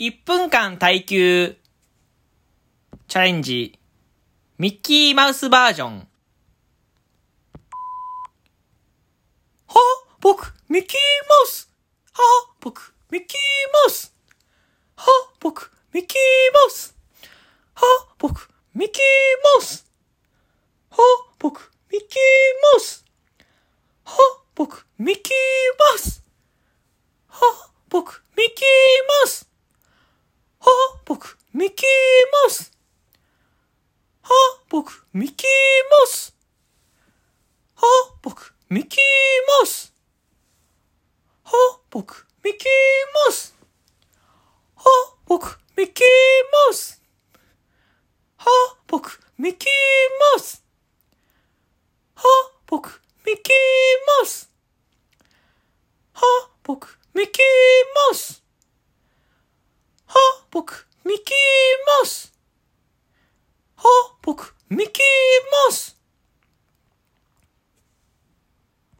1分間耐久チャレンジミッキーマウスバージョン。は？僕、ミッキーマウス？は？僕、ミッキーマウス？は？僕、ミッキーマウス？は？僕、ミッキーマウス？は？僕、ミッキーマウス？は？僕、ミッキーマウス？は？僕、ミッキーマウス？は僕、ミッキーマウス。は僕、ミッキーマウス。は僕、ミッキーマウス。は僕、ミッキーマウス。は僕、ミッキーマウス。は僕、ミッキーマウス。は僕、ミッキーマウス。は僕、ミッキーマウス。は僕、ミッキーマウス。